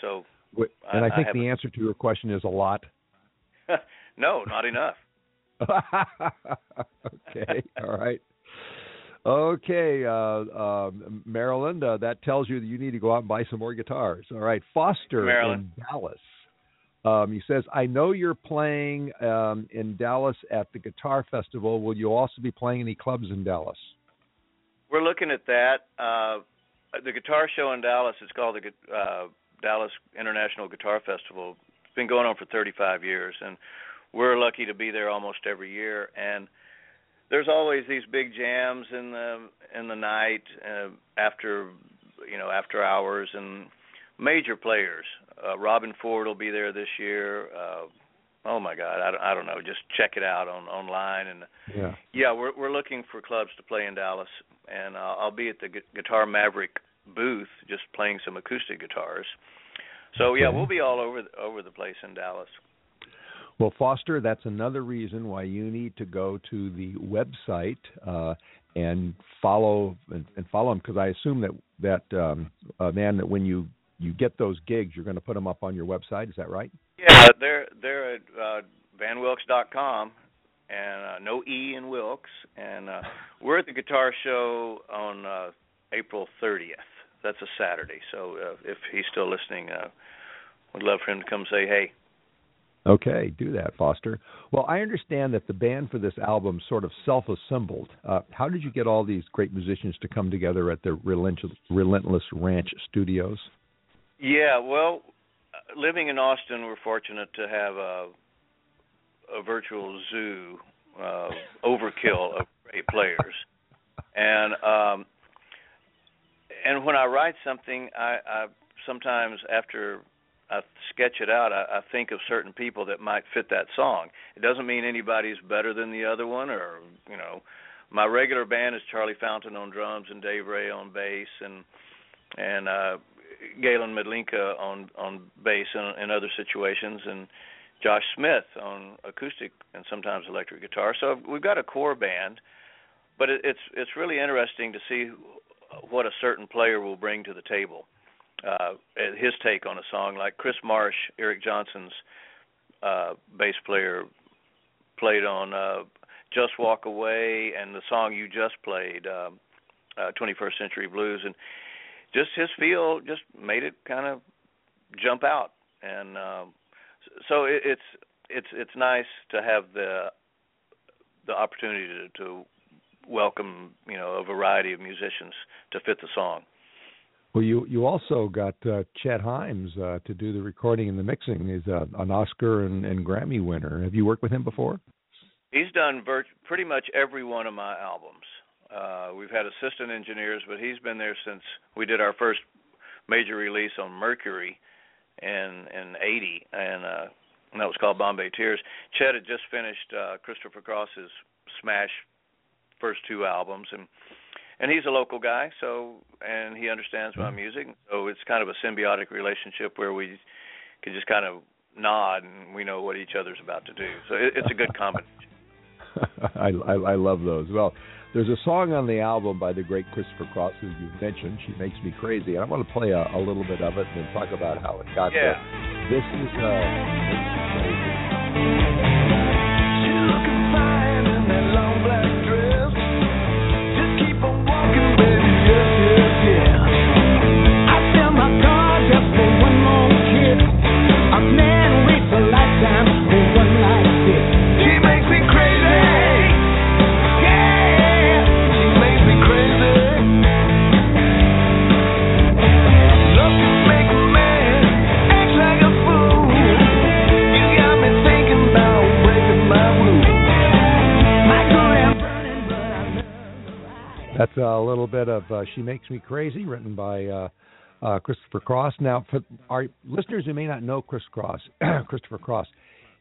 So and I I- I think have the answer to your question is a lot. [laughs] no, not enough. [laughs] okay, all right. Okay, uh, uh, Marilyn, uh, that tells you that you need to go out and buy some more guitars. All right, Foster Maryland. in Dallas. Um, he says, I know you're playing um, in Dallas at the Guitar Festival. Will you also be playing any clubs in Dallas? We're looking at that. Uh, the guitar show in Dallas is called the uh, Dallas International Guitar Festival. It's been going on for 35 years, and we're lucky to be there almost every year. And there's always these big jams in the in the night uh, after you know after hours and major players. Uh, Robben Ford will be there this year. Uh, oh my God, I don't, I don't know. Just check it out on online and Yeah. yeah, we're we're looking for clubs to play in Dallas, and uh, I'll be at the Gu- Guitar Maverick booth, just playing some acoustic guitars. So yeah, we'll be all over the, over the place in Dallas. Well, Foster, that's another reason why you need to go to the website uh, and follow and, and follow him because I assume that that um, uh, man that when you you get those gigs, you're going to put them up on your website. Is that right? Yeah, they're they're at uh, vanwilks.com and uh, no e in Wilks, and uh, we're at the guitar show on uh, April 30th. That's a Saturday, so uh, if he's still listening, uh, would love for him to come say hey. Okay, do that, Foster. Well, I understand that the band for this album sort of self-assembled. Uh, how did you get all these great musicians to come together at the Relentless, Relentless Ranch Studios? Yeah, well, uh, living in Austin, we're fortunate to have a a virtual zoo, uh, overkill of [laughs] great players, and um, and when I write something, I, I sometimes after I sketch it out, I, I think of certain people that might fit that song. It doesn't mean anybody's better than the other one, or you know, my regular band is Charlie Fountain on drums and Dave Ray on bass, and and uh Galen Medlinka on on bass in, in other situations, and Josh Smith on acoustic and sometimes electric guitar. So we've got a core band, but it, it's it's really interesting to see what a certain player will bring to the table. Uh, his take on a song, like Chris Maresh, Eric Johnson's uh, bass player, played on uh, "Just Walk Away" and the song you just played, um, uh, "21st Century Blues," and just his feel just made it kind of jump out. And um so it, it's it's it's nice to have the the opportunity to, to welcome you know a variety of musicians to fit the song Well, you you also got uh, Chet Himes uh, to do the recording and the mixing. He's uh, an Oscar and, and Grammy winner. Have you worked with him before? he's done virt- pretty much every one of my albums uh we've had assistant engineers but he's been there since we did our first major release on mercury in in 80 and uh and that was called bombay tears chet had just finished uh christopher cross's smash first two albums and and he's a local guy so and he understands my music so it's kind of a symbiotic relationship where we can just kind of nod and we know what each other's about to do so it, it's a good combination [laughs] [laughs] I, I I love those. Well, there's a song on the album by the great Christopher Cross who you mentioned. She makes me crazy, and I want to play a, a little bit of it and then talk about how it got Yeah. there. This is uh, makes me crazy. Uh, a little bit of uh, "She Makes Me Crazy," written by uh, uh, Christopher Cross. Now, for our listeners who may not know Chris Cross, [clears throat] Christopher Cross,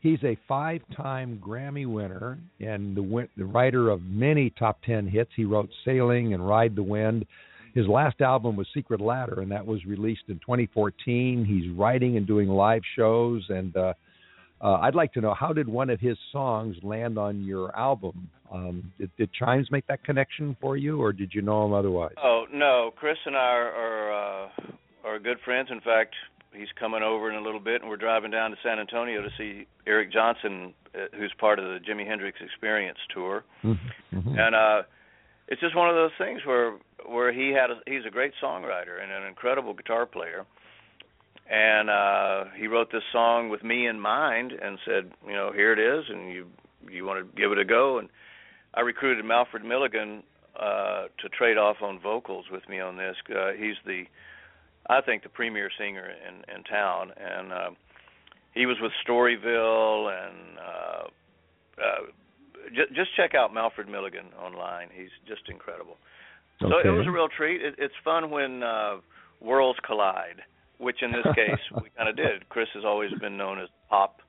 he's a five-time Grammy winner and the, the writer of many top ten hits. He wrote "Sailing" and "Ride the Wind." His last album was Secret Ladder, and that was released in 2014. He's writing and doing live shows, and uh, uh, I'd like to know how did one of his songs land on your album? Um, did, did Chimes make that connection for you, or did you know him otherwise? Oh no, Chris and I are are, uh, are good friends. In fact, he's coming over in a little bit, and we're driving down to San Antonio to see Eric Johnson, uh, who's part of the Jimi Hendrix Experience tour. Mm-hmm. And uh, it's just one of those things where where he had a, he's a great songwriter and an incredible guitar player. And uh he wrote this song with me in mind and said, you know, here it is and you you want to give it a go and I recruited Malfred Milligan uh to trade off on vocals with me on this. Uh he's the I think the premier singer in in town and uh he was with Storyville and uh uh just, just check out Malfred Milligan online. He's just incredible. So it was a real treat. It, it's fun when uh, worlds collide, which in this case we kind of did. Chris has always been known as pop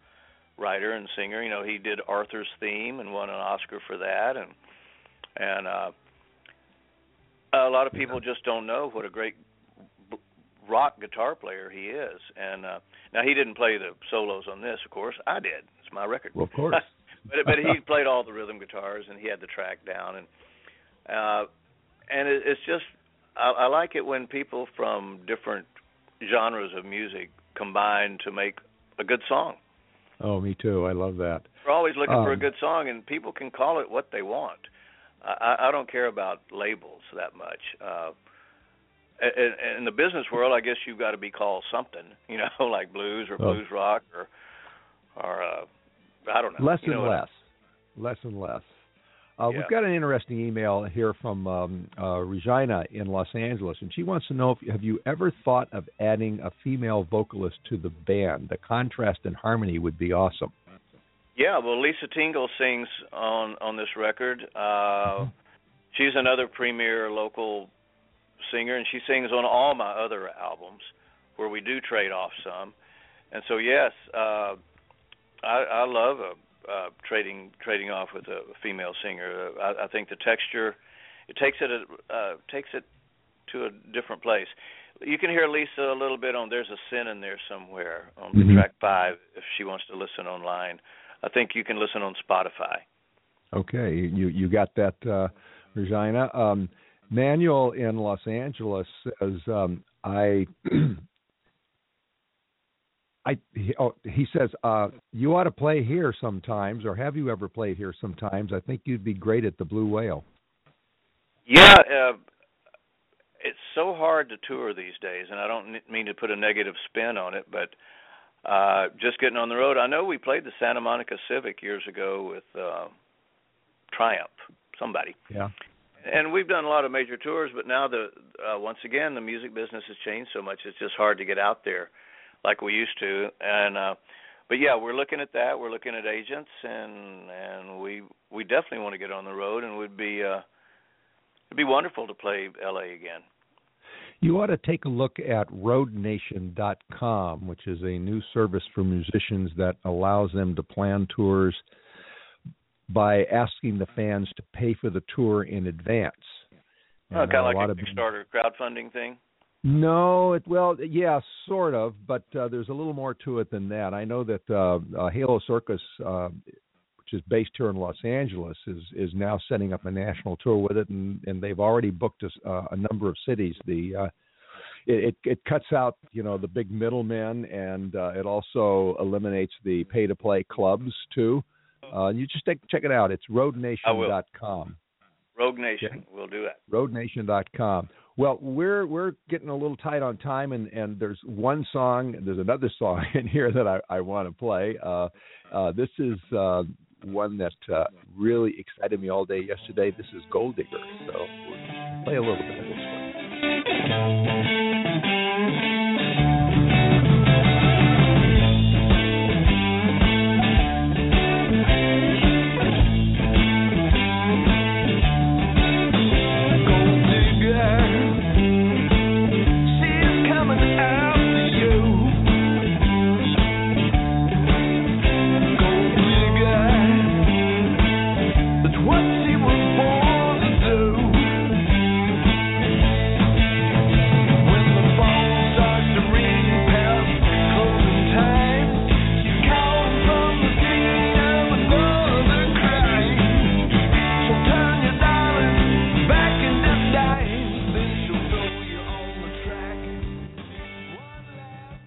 writer and singer. You know, he did Arthur's theme and won an Oscar for that, and and uh, a lot of people just don't know what a great b- rock guitar player he is. And uh, now he didn't play the solos on this, of course. I did. It's my record. Well, of course. [laughs] but but he played all the rhythm guitars and he had the track down and uh and it, it's just I, I like it when people from different genres of music combine to make a good song. Oh, me too. I love that. We're always looking for a Um, good song, and people can call it what they want. I, I don't care about labels that much. Uh, in, in the business world, I guess you've got to be called something, [laughs] you know, like blues or Oh. blues rock or or uh, I don't know. Less you and know what I- less. Less and less. Uh, Yeah. We've got an interesting email here from um, uh, Regina in Los Angeles, and she wants to know if have you ever thought of adding a female vocalist to the band? The contrast and harmony would be awesome. Yeah, well, Lisa Tingle sings on on this record. Uh, she's another premier local singer, and she sings on all my other albums, where we do trade off some. And so, yes, uh, I, I love uh uh, trading trading off with a female singer. Uh, I, I think the texture it takes it a, uh, takes it to a different place. You can hear Lisa a little bit on "There's a Sin in There Somewhere" on Mhm. track five if she wants to listen online. I think you can listen on Spotify. Okay, you you got that, uh, Regina. Um, Manuel in Los Angeles says, um, "I." [clears throat] I he, oh, he says uh, you ought to play here sometimes, or have you ever played here sometimes? I think you'd be great at the Blue Whale. Yeah, uh, it's so hard to tour these days, and I don't mean to put a negative spin on it, but uh just getting on the road. I know we played the Santa Monica Civic years ago with uh Triumph, somebody. Yeah. And we've done a lot of major tours, but now the uh, once again the music business has changed so much. It's just hard to get out there like we used to. And uh but yeah, we're looking at that. We're looking at agents and and we we definitely want to get on the road and would be uh it'd be wonderful to play LA again. You ought to take a look at roadnation.com, which is a new service for musicians that allows them to plan tours by asking the fans to pay for the tour in advance. And kind of like a Kickstarter crowdfunding thing. No, it well, yeah, sort of, but uh, there's a little more to it than that. I know that uh, uh, Halo Circus, uh, which is based here in Los Angeles, is is now setting up a national tour with it, and, and they've already booked us uh, a number of cities. The uh, it, it it cuts out you know the big middlemen, and uh, it also eliminates the pay to play clubs too. Uh, you just take, check it out. It's roadnation.com Rogue Nation, we'll do that. roadnation.com. Well, we're we're getting a little tight on time, and and there's one song, there's another song [laughs] in here that I I want to play. Uh, uh, this is uh, one that uh, really excited me all day yesterday. This is Gold Digger, so we'll play a little bit of this one.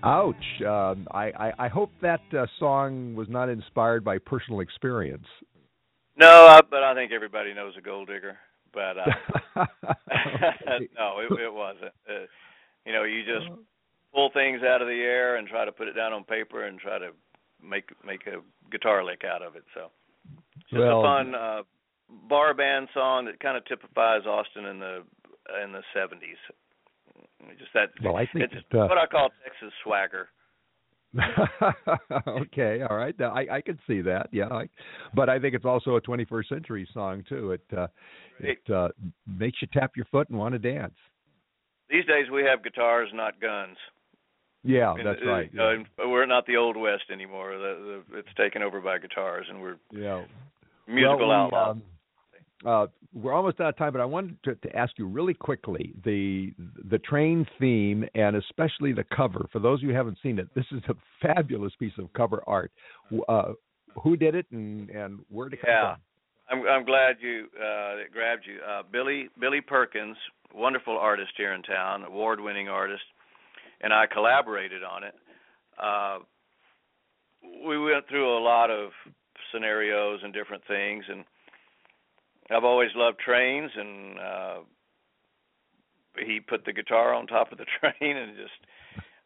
Ouch! Um, I, I I hope that uh, song was not inspired by personal experience. No, uh, but I think everybody knows a gold digger. But uh, [laughs] [laughs] no, it, it wasn't. Uh, you know, you just pull things out of the air and try to put it down on paper and try to make make a guitar lick out of it. So it's just well, a fun uh, bar band song that kind of typifies Austin in the in the seventies. Just that. Well, I think it's uh, what I call Texas swagger. [laughs] okay, all right. Now, I I can see that. Yeah, I, but I think it's also a 21st century song too. It uh, it uh, makes you tap your foot and want to dance. These days we have guitars, not guns. Yeah, And, that's uh, right. Uh, Yeah. we're not the old west anymore. The, the, it's taken over by guitars, and we're yeah. musical well, we, outlaws. um, uh, we're almost out of time, but I wanted to, to ask you really quickly the the train theme and especially the cover. For those of you who haven't seen it, this is a [laughs] fabulous piece of cover art. Uh, who did it and and where did it come Yeah. from? I'm I'm glad you uh it grabbed you. Uh Billy Billy Perkins, wonderful artist here in town, award-winning artist, and I collaborated on it. Uh we went through a lot of scenarios and different things and I've always loved trains and uh he put the guitar on top of the [laughs] train and just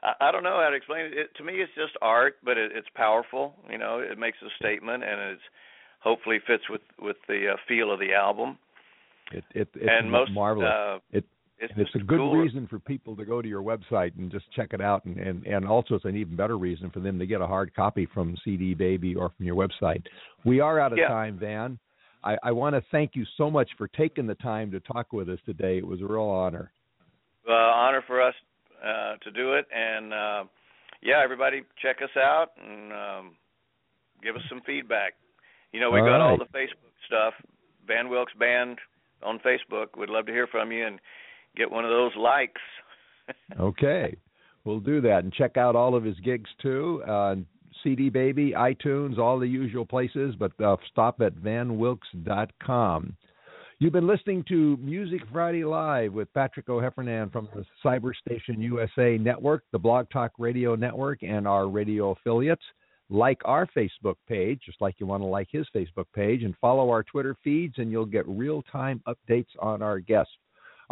I, I don't know how to explain it. it. To me, it's just art, but it, it's powerful. You know, it makes a statement, and it's hopefully fits with with the uh, feel of the album. It, it it's and most marvelous. Uh, it it's, it's a good cool. reason for people to go to your website and just check it out, and, and and also it's an even better reason for them to get a hard copy from CD Baby or from your website. We are out of Yeah. time, Van. I, I want to thank you so much for taking the time to talk with us today. It was a real honor. uh, honor for us uh, to do it, and uh, yeah, everybody check us out and um, give us some feedback. You know, we All got all the Facebook stuff. Van Wilks Band on Facebook. We'd love to hear from you and get one of those likes. [laughs] Okay, we'll do that and check out all of his gigs too. Uh, CD Baby, iTunes, all the usual places, but uh, stop at vanwilks.com. You've been listening to Music Friday Live with Patrick O'Heffernan from the Cyberstation USA Network, the Blog Talk Radio Network, and our radio affiliates. Like our Facebook page, just like you want to like his Facebook page, and follow our Twitter feeds, and you'll get real time updates on our guests.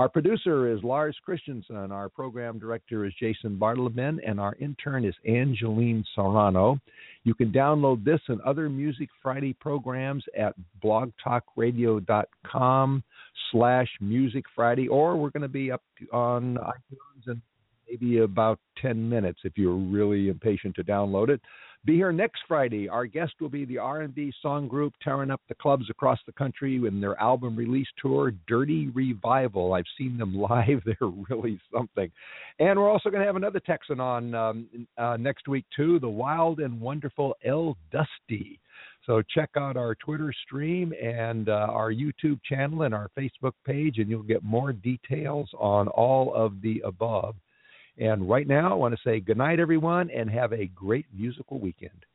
Our producer is Lars Christensen. Our program director is Jason Bartleman, and our intern is Angeline Serrano. You can download this and other Music Friday programs at blogtalkradio.com slash Music Friday, or we're going to be up on iTunes in maybe about 10 minutes if you're really impatient to download it. Be here next Friday. Our guest will be the R&B song group tearing up the clubs across the country in their album release tour, Dirty Revival. I've seen them [laughs] live; they're really something. And we're also going to have another Texan on um, uh, next week too, the wild and wonderful El Dusty. So check out our Twitter stream and uh, our YouTube channel and our Facebook page, and you'll get more details on all of the above. And right now, I want to say good night, everyone, and have a great musical weekend.